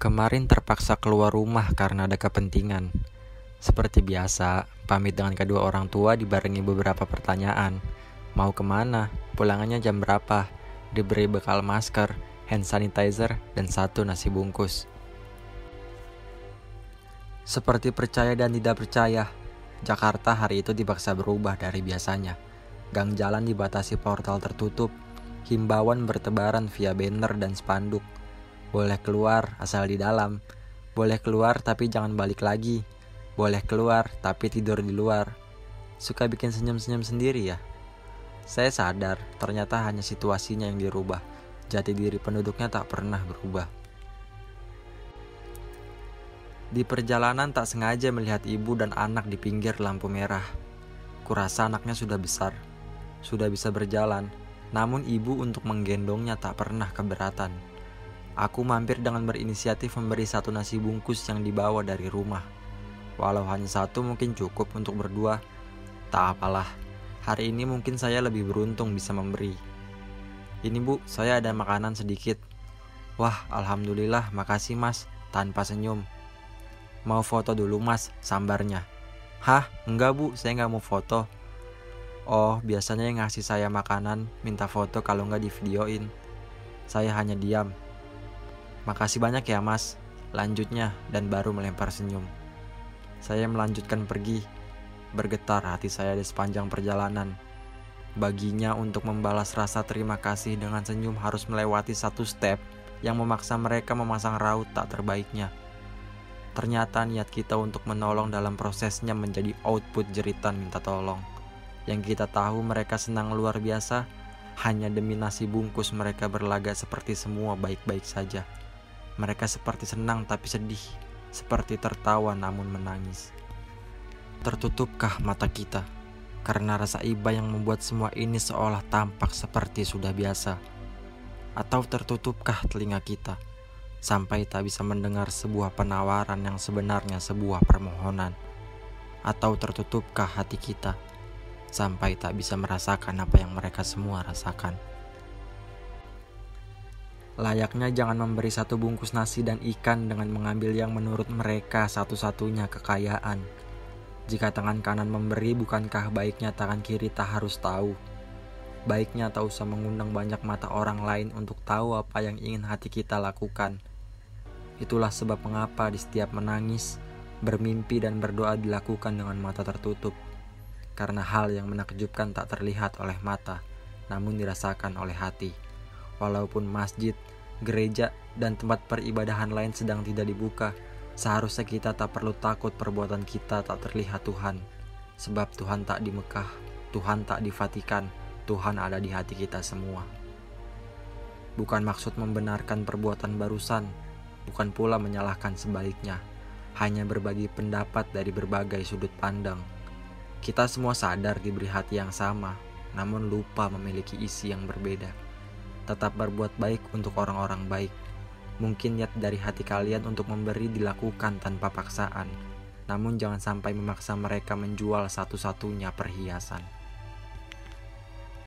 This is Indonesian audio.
Kemarin terpaksa keluar rumah karena ada kepentingan. Seperti biasa, pamit dengan kedua orang tua dibarengi beberapa pertanyaan. Mau ke mana? Pulangannya jam berapa? Diberi bekal masker, hand sanitizer, dan satu nasi bungkus. Seperti percaya dan tidak percaya, Jakarta hari itu dipaksa berubah dari biasanya. Gang jalan dibatasi portal tertutup, himbauan bertebaran via banner dan spanduk boleh keluar asal di dalam. Boleh keluar tapi jangan balik lagi. Boleh keluar tapi tidur di luar. Suka bikin senyum-senyum sendiri ya? Saya sadar ternyata hanya situasinya yang dirubah. Jati diri penduduknya tak pernah berubah. Di perjalanan tak sengaja melihat ibu dan anak di pinggir lampu merah. Kurasa anaknya sudah besar, sudah bisa berjalan, namun ibu untuk menggendongnya tak pernah keberatan. Aku mampir dengan berinisiatif memberi satu nasi bungkus yang dibawa dari rumah. Walau hanya satu mungkin cukup untuk berdua, tak apalah. Hari ini mungkin saya lebih beruntung bisa memberi. Ini bu, saya ada makanan sedikit. Wah, alhamdulillah, makasih mas, tanpa senyum. Mau foto dulu mas, sambarnya. Hah, enggak bu, saya nggak mau foto. Oh, biasanya yang ngasih saya makanan minta foto kalau nggak di videoin. Saya hanya diam, Makasih banyak ya mas, lanjutnya dan baru melempar senyum. Saya melanjutkan pergi, bergetar hati saya di sepanjang perjalanan. Baginya untuk membalas rasa terima kasih dengan senyum harus melewati satu step yang memaksa mereka memasang raut tak terbaiknya. Ternyata niat kita untuk menolong dalam prosesnya menjadi output jeritan minta tolong. Yang kita tahu mereka senang luar biasa, hanya demi nasi bungkus mereka berlaga seperti semua baik-baik saja. Mereka seperti senang tapi sedih, seperti tertawa namun menangis. Tertutupkah mata kita karena rasa iba yang membuat semua ini seolah tampak seperti sudah biasa? Atau tertutupkah telinga kita sampai tak bisa mendengar sebuah penawaran yang sebenarnya sebuah permohonan? Atau tertutupkah hati kita sampai tak bisa merasakan apa yang mereka semua rasakan? Layaknya jangan memberi satu bungkus nasi dan ikan dengan mengambil yang menurut mereka satu-satunya kekayaan. Jika tangan kanan memberi, bukankah baiknya tangan kiri tak harus tahu? Baiknya tak usah mengundang banyak mata orang lain untuk tahu apa yang ingin hati kita lakukan. Itulah sebab mengapa di setiap menangis, bermimpi dan berdoa dilakukan dengan mata tertutup. Karena hal yang menakjubkan tak terlihat oleh mata, namun dirasakan oleh hati. Walaupun masjid, gereja, dan tempat peribadahan lain sedang tidak dibuka, seharusnya kita tak perlu takut perbuatan kita tak terlihat Tuhan. Sebab Tuhan tak di Mekah, Tuhan tak di Vatikan, Tuhan ada di hati kita semua. Bukan maksud membenarkan perbuatan barusan, bukan pula menyalahkan sebaliknya, hanya berbagi pendapat dari berbagai sudut pandang. Kita semua sadar diberi hati yang sama, namun lupa memiliki isi yang berbeda tetap berbuat baik untuk orang-orang baik. Mungkin niat dari hati kalian untuk memberi dilakukan tanpa paksaan, namun jangan sampai memaksa mereka menjual satu-satunya perhiasan.